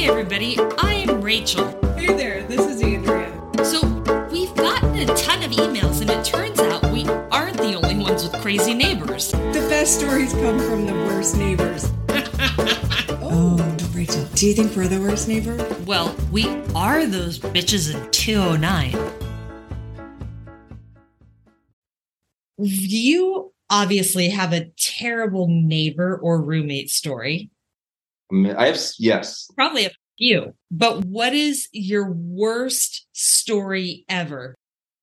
Hey, everybody, I'm Rachel. Hey there, this is Andrea. So, we've gotten a ton of emails, and it turns out we aren't the only ones with crazy neighbors. The best stories come from the worst neighbors. oh, Rachel, do you think we're the worst neighbor? Well, we are those bitches in 209. You obviously have a terrible neighbor or roommate story. I have yes. Probably a few. But what is your worst story ever?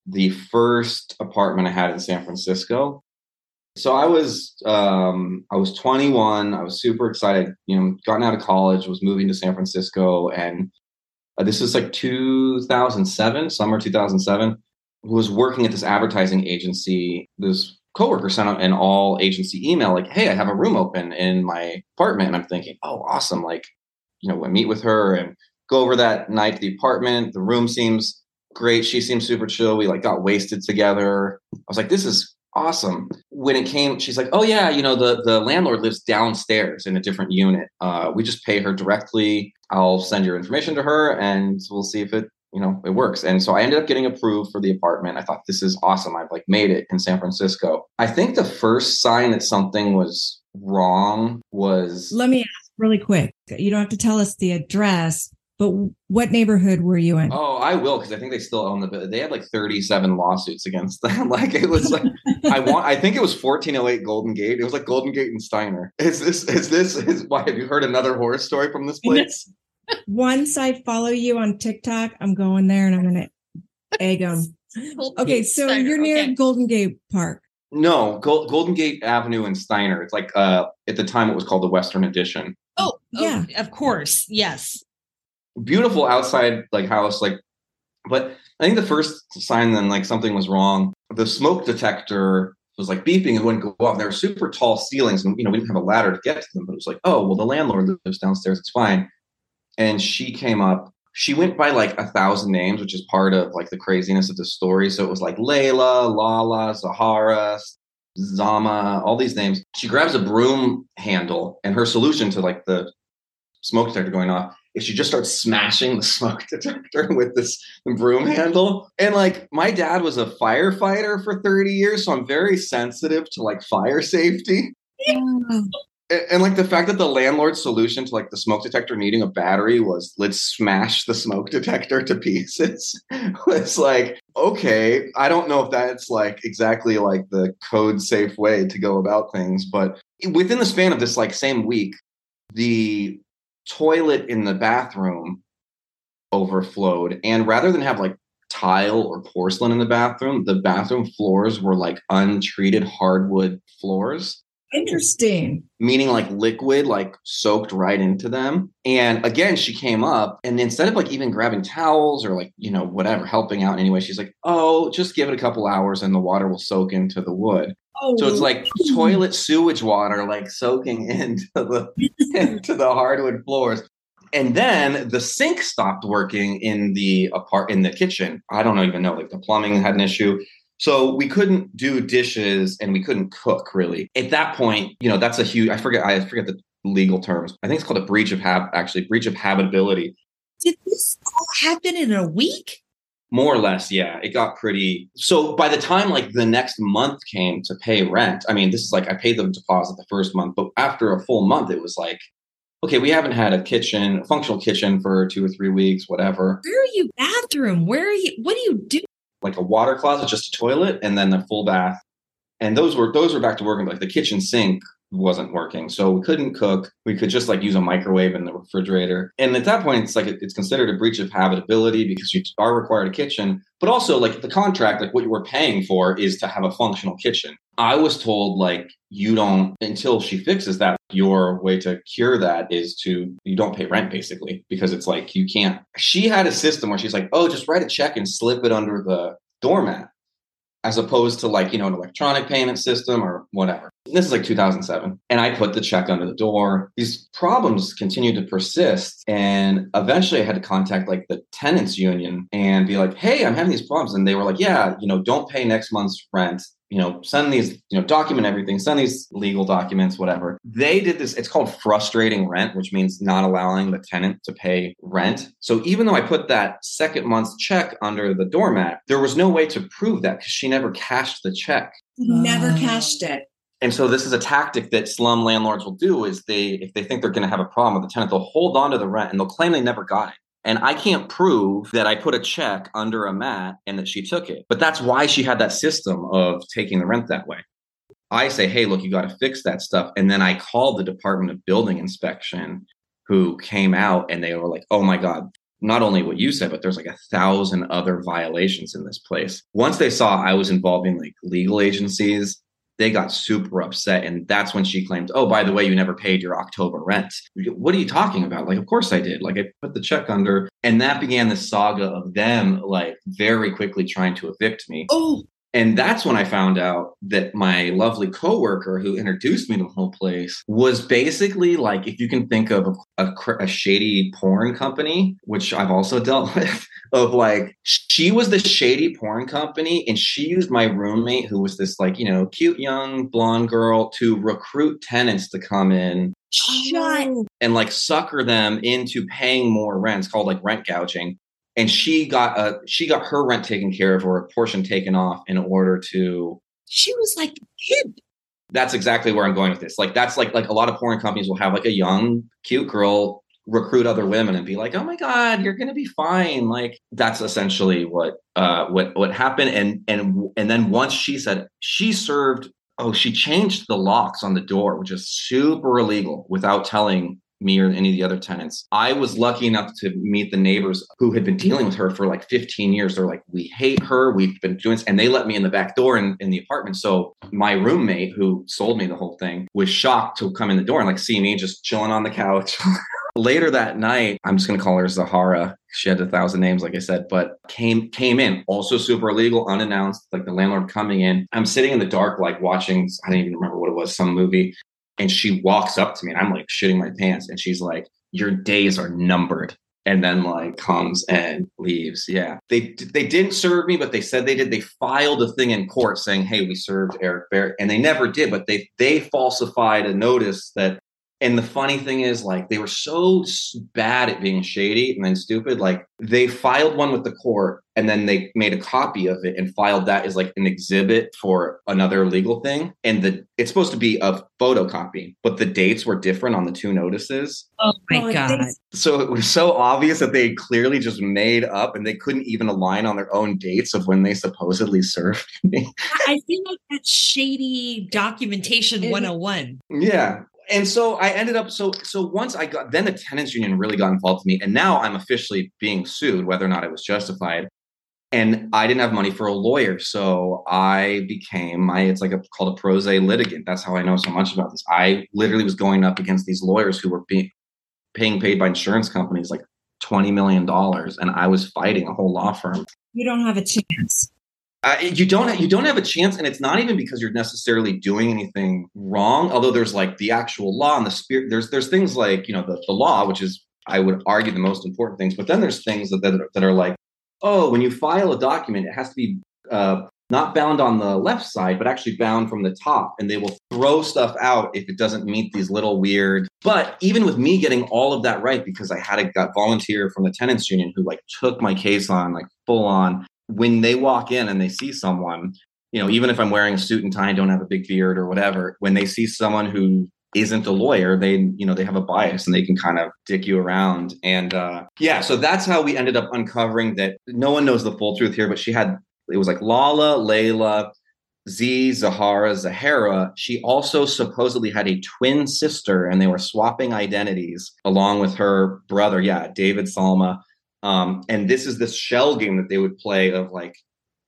The first apartment I had in San Francisco. So I was um I was 21, I was super excited, you know, gotten out of college, was moving to San Francisco and uh, this is like 2007, summer 2007 was working at this advertising agency. This coworker sent out an all agency email like, "Hey, I have a room open in my apartment." And I'm thinking, "Oh, awesome!" Like, you know, I meet with her and go over that night to the apartment. The room seems great. She seems super chill. We like got wasted together. I was like, "This is awesome." When it came, she's like, "Oh yeah, you know, the the landlord lives downstairs in a different unit. Uh, we just pay her directly. I'll send your information to her, and we'll see if it you know it works. And so i ended up getting approved for the apartment. I thought this is awesome. I've like made it in san francisco. I think the first sign that something was wrong was let me ask really quick. You don't have to tell us the address but what neighborhood were you in? Oh i will because i think they still own the they had like 37 lawsuits against them. Like it was like i want i think it was 1408 golden gate. It was like golden gate and steiner. Is this is this is why have you heard another horror story from this place once I follow you on TikTok, I'm going there and I'm going to egg them. Okay, so you're near okay. Golden Gate Park. No, Gold, Golden Gate Avenue and Steiner. It's like uh at the time it was called the Western Addition. Oh, oh yeah, oh, of course, yes. Beautiful outside like house, like. But I think the first sign then like something was wrong. The smoke detector was like beeping and wouldn't go off. There were super tall ceilings, and you know we didn't have a ladder to get to them. But it was like, oh well, the landlord lives downstairs. It's fine and she came up she went by like a thousand names, which is part of like the craziness of the story. So it was like Layla, Lala, Zahara, Zama, all these names. She grabs a broom handle, and her solution to like the smoke detector going off is she just starts smashing the smoke detector with this broom handle. And like my dad was a firefighter for 30 years, so I'm very sensitive to like fire safety. And, and, like the fact that the landlord's solution to like the smoke detector needing a battery was let's smash the smoke detector to pieces was like okay. I don't know if that's like exactly like the code safe way to go about things but within the span of this like same week the toilet in the bathroom overflowed and rather than have like tile or porcelain in the bathroom the bathroom floors were like untreated hardwood floors Interesting. Meaning like liquid, like soaked right into them. And again, she came up and instead of like even grabbing towels or like, you know, whatever, helping out in any way, she's like, oh, just give it a couple hours and the water will soak into the wood. Oh. So it's like toilet sewage water like soaking into the into the hardwood floors. And then the sink stopped working in the apart in the kitchen. I don't even know, like the plumbing had an issue. So we couldn't do dishes and we couldn't cook really. At that point, you know, that's a huge I forget I forget the legal terms. I think it's called a breach of hab actually breach of habitability. Did this all happen in a week? More or less, yeah. It got pretty so by the time like the next month came to pay rent, I mean, this is like I paid the deposit the first month, but after a full month, it was like okay, we haven't had a kitchen, a functional kitchen for two or three weeks, whatever. Where are you bathroom? Where are you? What do you do? Like a water closet, just a toilet, and then the full bath. And those were those were back to working. Like the kitchen sink wasn't working, so we couldn't cook. We could just like use a microwave in the refrigerator. And at that point, it's like it's considered a breach of habitability because you are required a kitchen. But also, like the contract, like what you were paying for is to have a functional kitchen. I was told like you don't until she fixes that. Your way to cure that is to you don't pay rent basically because it's like you can't. She had a system where she's like, oh, just write a check and slip it under the doormat as opposed to like you know an electronic payment system or whatever. This is like 2007 and i put the check under the door. These problems continued to persist and eventually i had to contact like the tenants union and be like hey i'm having these problems and they were like yeah you know don't pay next month's rent you know, send these, you know, document everything, send these legal documents, whatever. They did this, it's called frustrating rent, which means not allowing the tenant to pay rent. So even though I put that second month's check under the doormat, there was no way to prove that because she never cashed the check. Never ah. cashed it. And so this is a tactic that slum landlords will do is they if they think they're going to have a problem with the tenant, they'll hold on to the rent and they'll claim they never got it. And I can't prove that I put a check under a mat and that she took it. But that's why she had that system of taking the rent that way. I say, hey, look, you got to fix that stuff. And then I called the Department of Building Inspection, who came out and they were like, oh my God, not only what you said, but there's like a thousand other violations in this place. Once they saw I was involving like legal agencies, they got super upset. And that's when she claimed, Oh, by the way, you never paid your October rent. What are you talking about? Like, of course I did. Like, I put the check under. And that began the saga of them, like, very quickly trying to evict me. Oh, and that's when I found out that my lovely coworker who introduced me to the whole place was basically like, if you can think of a, a, shady porn company, which I've also dealt with, of like, she was the shady porn company and she used my roommate, who was this like, you know, cute young blonde girl, to recruit tenants to come in Shut. and like sucker them into paying more rent. It's called like rent gouging and she got a she got her rent taken care of or a portion taken off in order to she was like kid. That's exactly where i'm going with this. Like that's like like a lot of porn companies will have like a young cute girl recruit other women and be like oh my god you're gonna be fine. Like that's essentially what uh what what happened. And and and then once she said she served oh she changed the locks on the door which is super illegal without telling me or any of the other tenants. I was lucky enough to meet the neighbors who had been dealing with her for like 15 years. They're like, we hate her. We've been doing this. And they let me in the back door in, in the apartment. So my roommate who sold me the whole thing was shocked to come in the door and like see me just chilling on the couch. Later that night, I'm just gonna call her Zahara. She had a thousand names, like I said, but came came in, also super illegal, unannounced, like the landlord coming in. I'm sitting in the dark, like watching, I don't even remember what it was, some movie. And she walks up to me and I'm like shitting my pants. And she's like, Your days are numbered. And then like comes and leaves. Yeah. They they didn't serve me, but they said they did. They filed a thing in court saying, Hey, we served Eric Barry. And they never did, but they they falsified a notice that and the funny thing is, like, they were so bad at being shady and then stupid. Like, they filed one with the court and then they made a copy of it and filed that as like an exhibit for another legal thing. And the it's supposed to be a photocopy, but the dates were different on the two notices. Oh, oh my oh, god! So it was so obvious that they clearly just made up and they couldn't even align on their own dates of when they supposedly served me. I feel like that's shady documentation 101. Yeah and so I ended up so so once I got then the tenants union really got involved with me, and now I'm officially being sued, whether or not it was justified. And I didn't have money for a lawyer, so I became my it's like a called a pro se litigant. That's how I know so much about this. I literally was going up against these lawyers who were being paying paid by insurance companies like twenty million dollars, and I was fighting a whole law firm. You don't have a chance. You don't you don't have a chance, and it's not even because you're necessarily doing anything wrong. Although there's like the actual law and the spirit. There's there's things like you know the, the law, which is I would argue the most important things. But then there's things that that are, that are like, oh, when you file a document, it has to be uh, not bound on the left side, but actually bound from the top, and they will throw stuff out if it doesn't meet these little weird. But even with me getting all of that right, because I had a got volunteer from the tenants union who like took my case on like full on when they walk in and they see someone, you know, even if I'm wearing a suit and tie and don't have a big beard or whatever, when they see someone who isn't a lawyer, they, you know, they have a bias and they can kind of dick you around. And uh, yeah, so that's how we ended up uncovering that no one knows the full truth here, but she had, it was like Lala, Layla, Z, Zahara, Zahara. She also supposedly had a twin sister and they were swapping identities along with her brother. Yeah, David Salma. Um, and this is this shell game that they would play of like,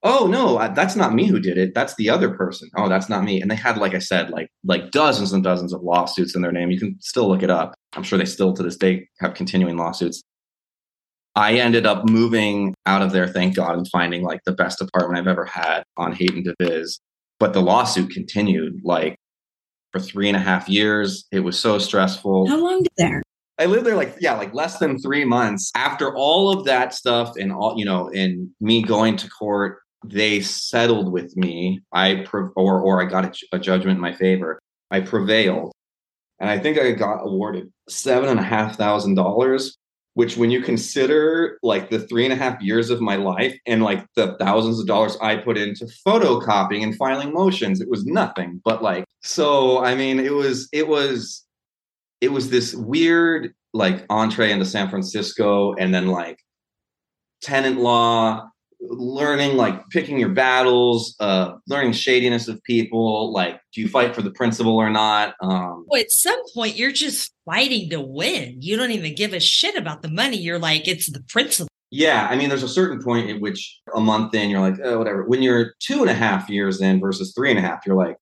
oh no, that's not me who did it. That's the other person. Oh, that's not me. And they had, like I said, like like dozens and dozens of lawsuits in their name. You can still look it up. I'm sure they still to this day have continuing lawsuits. I ended up moving out of there, thank God, and finding like the best apartment I've ever had on Haight and Divis. But the lawsuit continued like for three and a half years. It was so stressful. How long did there? I lived there like yeah, like less than three months. After all of that stuff and all you know, and me going to court, they settled with me. I or or I got a, a judgment in my favor. I prevailed, and I think I got awarded seven and a half thousand dollars. Which, when you consider like the three and a half years of my life and like the thousands of dollars I put into photocopying and filing motions, it was nothing. But like, so I mean, it was it was it was this weird like entree into San Francisco, and then like tenant law learning like picking your battles uh learning shadiness of people like do you fight for the principle or not? Um well, at some point you're just fighting to win. You don't even give a shit about the money. You're like it's the principle. Yeah i mean there's a certain point at which a month in you're like oh whatever. When you're two and a half years in versus three and a half you're like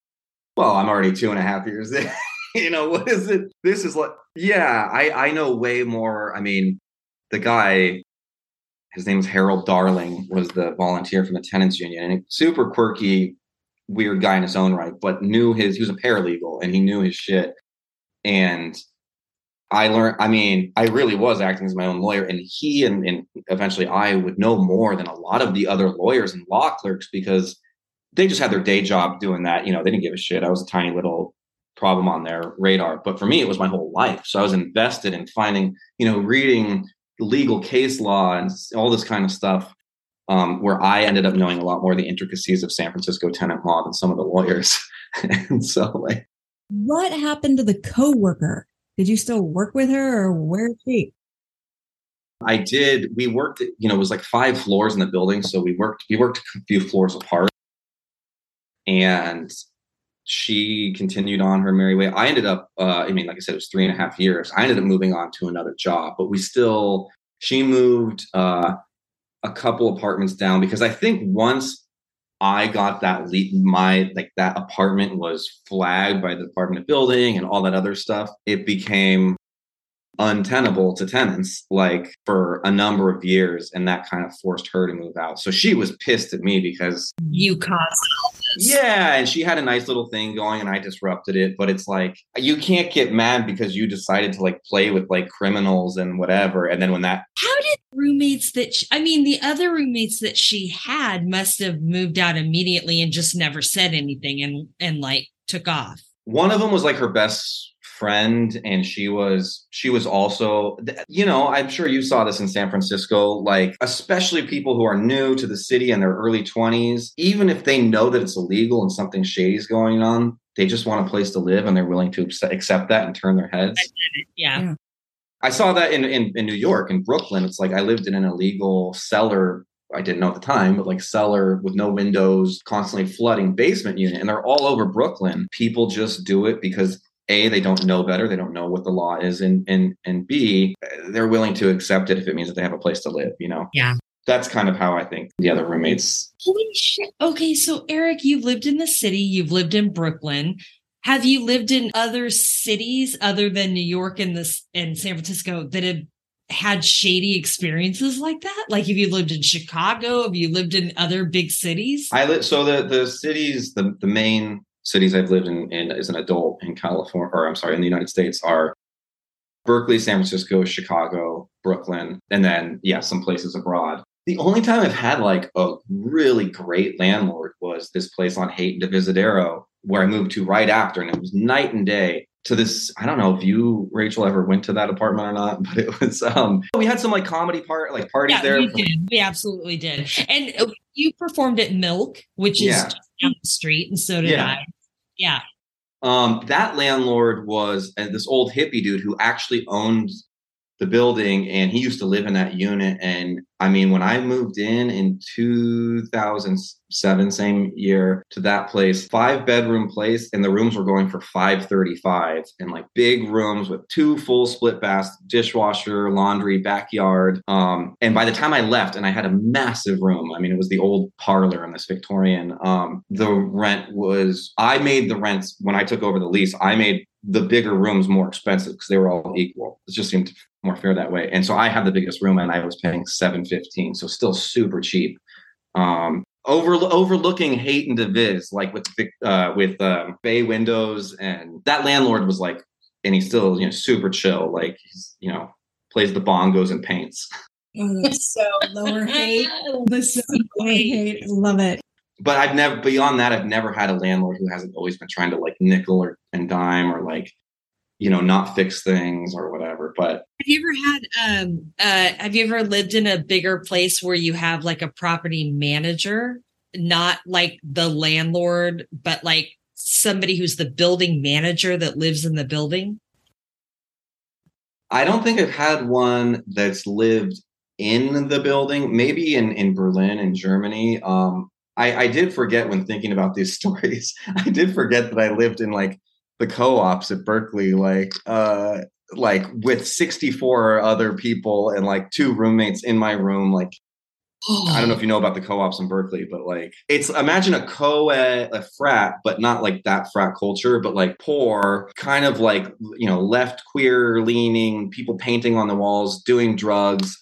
well i'm already two and a half years in you know what is it this is like yeah i i know way more i mean the guy his name was Harold Darling, was the volunteer from the tenants union, and super quirky, weird guy in his own right, but knew his. He was a paralegal and he knew his shit. And I learned. I mean, I really was acting as my own lawyer, and he and, and eventually I would know more than a lot of the other lawyers and law clerks because they just had their day job doing that. You know, they didn't give a shit. I was a tiny little problem on their radar. But for me, it was my whole life. So I was invested in finding, you know, reading legal case law and all this kind of stuff um, where I ended up knowing a lot more of the intricacies of San Francisco tenant law than some of the lawyers. and so, like, what happened to the coworker? Did you still work with her, or where is she? I did. We worked. You know, it was like five floors in the building, so we worked. We worked a few floors apart, and she continued on her merry way. I ended up, uh, I mean, like I said, it was three and a half years. I ended up moving on to another job, but we still, she moved uh, a couple apartments down because I think once I got that lead, my like that apartment was flagged by the Department of Building and all that other stuff, it became untenable to tenants like for a number of years and that kind of forced her to move out. So she was pissed at me because you caused all this. Yeah and she had a nice little thing going and i disrupted it but it's like you can't get mad because you decided to like play with like criminals and whatever and then when that how did roommates that she, i mean the other roommates that she had must have moved out immediately and just never said anything and and like took off. One of them was like her best friend and she was she was also you know i'm sure you saw this in san francisco like especially people who are new to the city in their early 20s even if they know that it's illegal and something shady is going on they just want a place to live and they're willing to accept that and turn their heads yeah, yeah. I saw that in, in, in New York, in Brooklyn. It's like I lived in an illegal cellar I didn't know at the time, but like cellar with no windows, constantly flooding basement unit. And they're all over Brooklyn. People just do it because a they don't know better they don't know what the law is and and and b they're willing to accept it if it means that they have a place to live you know? Yeah. That's kind of how i think the other roommates holy shit. Okay so eric you've lived in the city you've lived in brooklyn. Have you lived in other cities other than new york and this and san francisco that have had shady experiences like that? Like have you lived in chicago? Have you lived in other big cities? I live so the the cities the the main cities I've lived in, in as an adult in California, or I'm sorry, in the United States are Berkeley, San Francisco, Chicago, Brooklyn, and then, yeah, some places abroad. The only time I've had like a really great landlord was this place on and Divisadero, where I moved to right after, and it was night and day to this i don't know if you rachel ever went to that apartment or not but it was um we had some like comedy part like parties yeah, there we did we absolutely did and you performed at milk which is yeah. down the street and so did yeah. i yeah. Um, that landlord was uh, this old hippie dude who actually owned the building and he used to live in that unit. And I mean, when I moved in in 2007, same year to that place, five bedroom place, and the rooms were going for 535 and like big rooms with two full split baths, dishwasher, laundry, backyard. Um, and by the time I left, and I had a massive room, I mean, it was the old parlor in this Victorian. Um, the rent was, I made the rents when I took over the lease, I made the bigger rooms more expensive because they were all equal. It just seemed more fair that way. And so I had the biggest room and I was paying 715, so still super cheap. Um, over overlooking Haight and Divis, like with uh, with um, bay windows, and that landlord was like, and he's still you know super chill, like he's you know plays the bongos and paints. Oh, so lower Haight. The so lower Haight. Love it. But I've never beyond that, I've never had a landlord who hasn't always been trying to like nickel or and dime or like, you know, not fix things or whatever. But have you ever had um uh have you ever lived in a bigger place where you have like a property manager, not like the landlord, but like somebody who's the building manager that lives in the building? I don't think I've had one that's lived in the building. Maybe in in Berlin in Germany. Um, I, I did forget when thinking about these stories. I did forget that I lived in like the co-ops at Berkeley, like uh, like with 64 other people and like two roommates in my room, like I don't know if you know about the co-ops in Berkeley, but like it's imagine a co-ed a frat, but not like that frat culture, but like poor, kind of like you know left queer leaning, people painting on the walls, doing drugs.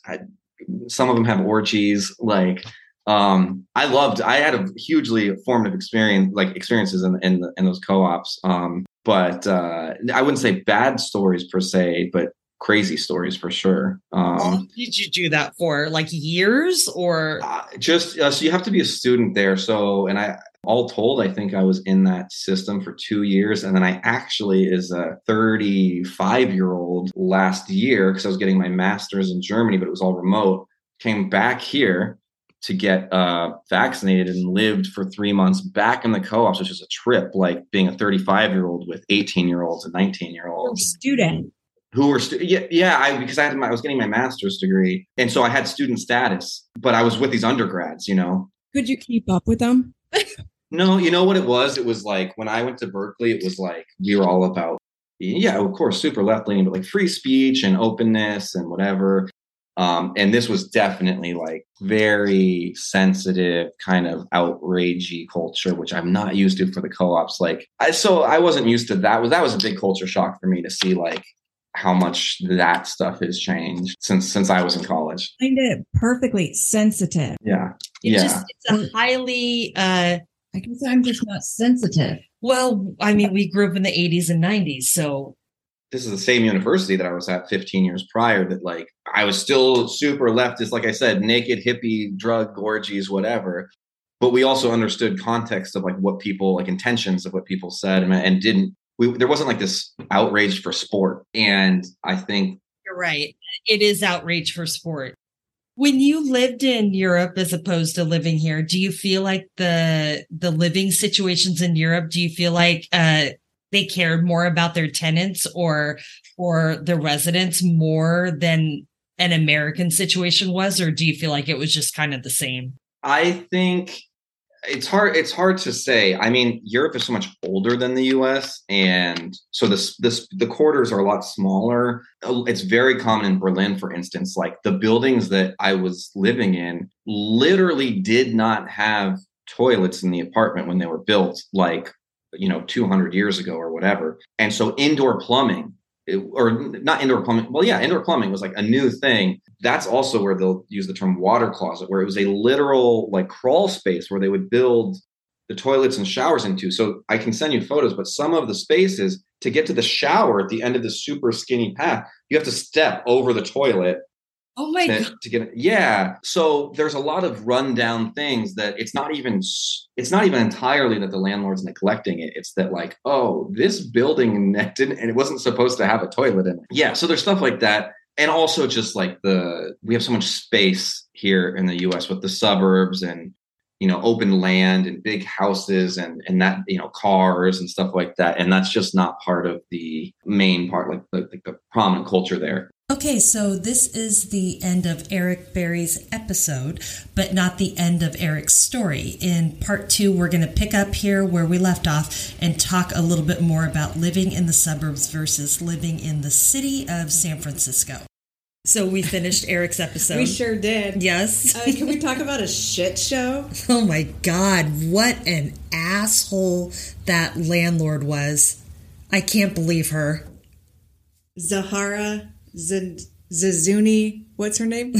some of them have orgies. Like um, I loved. I had a hugely formative experience, like experiences in in, in those co-ops. Um, but uh, I wouldn't say bad stories per se, but crazy stories for sure. Um, did you do that for like years or uh, just uh, so you have to be a student there? So, and I all told, I think I was in that system for two years, and then I actually is a 35 year old last year because I was getting my master's in Germany, but it was all remote. Came back here to get uh, vaccinated and lived for three months back in the co-ops, which is a trip, like being a 35 year old with 18 year olds and 19 year olds. Student. Who were stu- yeah yeah I because I had my, I was getting my master's degree and so I had student status but I was with these undergrads you know? Could you keep up with them? No you know what it was? It was like when I went to Berkeley it was like we were all about yeah of course super left leaning but like free speech and openness and whatever um, and this was definitely like very sensitive kind of outragey culture which i'm not used to for the co-ops like I, so i wasn't used to that was that was a big culture shock for me to see like how much that stuff has changed since since I was in college. Find it perfectly sensitive. Yeah. It's yeah. Just, it's a highly uh I guess I'm just not sensitive. Well, I mean, we grew up in the 80s and 90s, so this is the same university that I was at 15 years prior that like I was still super leftist, like I said, naked hippie, drug orgies, whatever. But we also understood context of like what people like intentions of what people said and, and didn't we, there wasn't like this outrage for sport. And I think you're right. It is outrage for sport. When you lived in Europe as opposed to living here, do you feel like the the living situations in Europe? Do you feel like uh, they cared more about their tenants or or the residents more than an American situation was, or do you feel like it was just kind of the same? I think it's hard it's hard to say i mean europe is so much older than the us and so this this the quarters are a lot smaller it's very common in berlin for instance like the buildings that i was living in literally did not have toilets in the apartment when they were built like you know 200 years ago or whatever and so indoor plumbing or not indoor plumbing. Well, yeah, indoor plumbing was like a new thing. That's also where they'll use the term water closet, where it was a literal like crawl space where they would build the toilets and showers into. So I can send you photos, but some of the spaces to get to the shower at the end of the super skinny path, you have to step over the toilet Oh my to, god! To get yeah, so there's a lot of rundown things that it's not even it's not even entirely that the landlord's neglecting it. It's that like oh this building didn't and it wasn't supposed to have a toilet in it. Yeah, so there's stuff like that, and also just like the we have so much space here in the U.S. with the suburbs and you know open land and big houses and and that you know cars and stuff like that and that's just not part of the main part like the, like the prominent culture there Okay, so this is the end of Eric Barry's episode, but not the end of Eric's story. In part two, we're going to pick up here where we left off and talk a little bit more about living in the suburbs versus living in the city of San Francisco. So we finished Eric's episode. we sure did. Yes. uh, can we talk about a shit show? Oh my God, what an asshole that landlord was. I can't believe her. Zahara Zend- Zazuni. What's her name?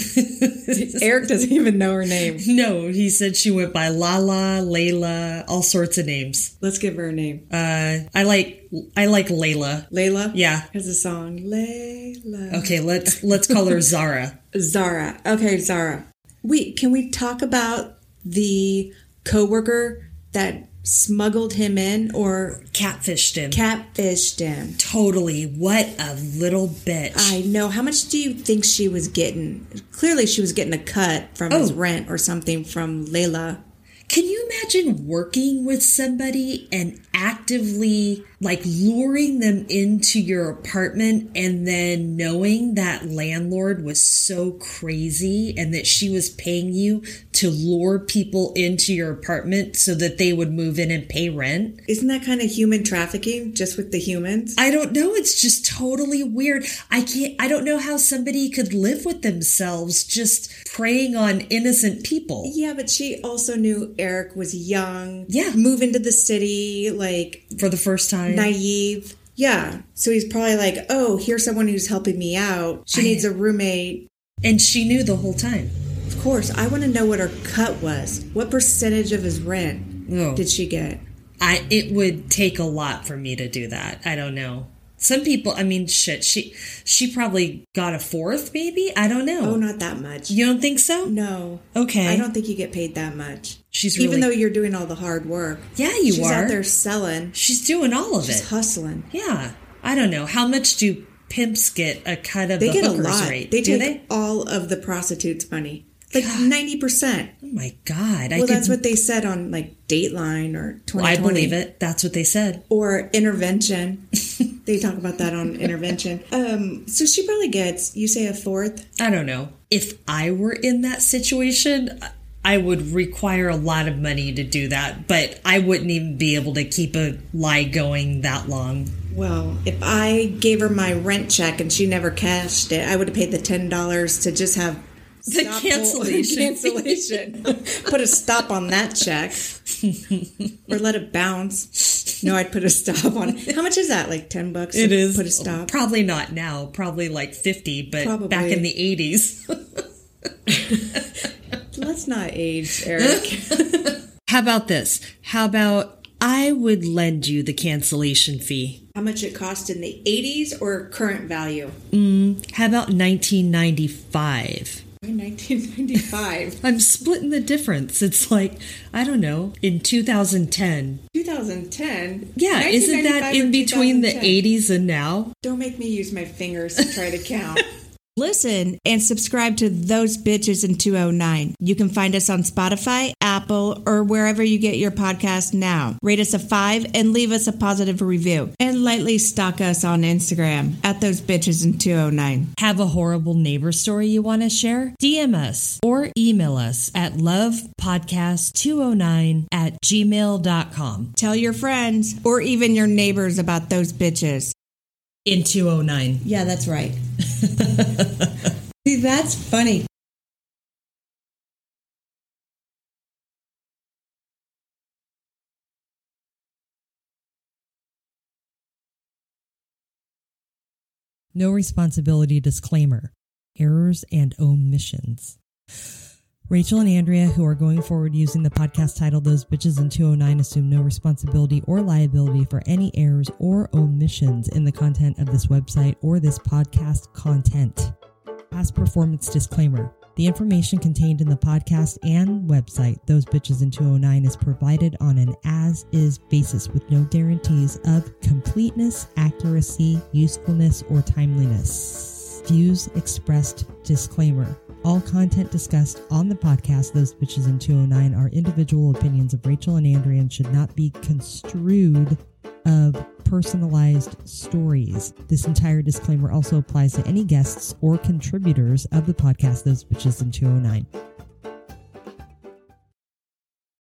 Eric doesn't even know her name. No, he said she went by Lala, Layla, all sorts of names. Let's give her a name. Uh, I like I like Layla. Layla. Yeah, has a song. Layla. Okay, let's let's call her Zara. Zara. Okay, Zara. Wait, can we talk about the coworker that smuggled him in or catfished him. Catfished him. Totally. What a little bitch. I know. How much do you think she was getting? Clearly, she was getting a cut from oh. his rent or something from Layla. Can you imagine working with somebody and actively like luring them into your apartment and then knowing that landlord was so crazy and that she was paying you to lure people into your apartment so that they would move in and pay rent. Isn't that kind of human trafficking just with the humans? I don't know. It's just totally weird. I can't, I don't know how somebody could live with themselves just preying on innocent people. Yeah, but she also knew Eric was young. Yeah. Move into the city, like for the first time. Naive. Yeah. So he's probably like, oh, here's someone who's helping me out. She needs a roommate. And she knew the whole time course, I want to know what her cut was. What percentage of his rent oh. did she get? I it would take a lot for me to do that. I don't know. Some people, I mean, shit. She she probably got a fourth, maybe. I don't know. Oh, not that much. You don't think so? No. Okay. I don't think you get paid that much. She's really, even though you're doing all the hard work. Yeah, you she's are. out there selling. She's doing all of she's it. She's hustling. Yeah. I don't know how much do pimps get a cut of they the get a lot. rate? They do take they? all of the prostitutes' money like ninety percent. Oh my god! Well, I that's could... what they said on like Dateline or Twenty. Well, I believe it. That's what they said. Or Intervention. they talk about that on Intervention. Um, so she probably gets. You say a fourth. I don't know. If I were in that situation, I would require a lot of money to do that, but I wouldn't even be able to keep a lie going that long. Well, if I gave her my rent check and she never cashed it, I would have paid the ten dollars to just have the cancellation. cancellation. put a stop on that check, or let it bounce. No, I'd put a stop on it. How much is that? Like ten bucks? It is. Put a stop. Probably not now. Probably like fifty, but Probably. back in the eighties. Let's not age, Eric. How about this? How about I would lend you the cancellation fee? How much it cost in the 80s or current value? Mm, how about 1995? 1995. I'm splitting the difference. It's like, I don't know, in 2010. 2010? Yeah, isn't that in between the 80s and now? Don't make me use my fingers to try to count. Listen and subscribe to Those Bitches in 209. You can find us on Spotify, Apple, or wherever you get your podcast now. Rate us a five and leave us a positive review. And lightly stalk us on Instagram at Those Bitches in 209. Have a horrible neighbor story you want to share? DM us or email us at lovepodcast209 at gmail.com. Tell your friends or even your neighbors about those bitches in 209. Yeah, that's right. See, that's funny. No responsibility disclaimer errors and omissions. Rachel and Andrea, who are going forward using the podcast title Those Bitches in 209, assume no responsibility or liability for any errors or omissions in the content of this website or this podcast content. Past performance disclaimer. The information contained in the podcast and website, Those Bitches in 209, is provided on an as is basis with no guarantees of completeness, accuracy, usefulness, or timeliness. Views expressed disclaimer. All content discussed on the podcast, Those Bitches in 209, are individual opinions of Rachel and Andrea and should not be construed of personalized stories. This entire disclaimer also applies to any guests or contributors of the podcast, Those Bitches in 209.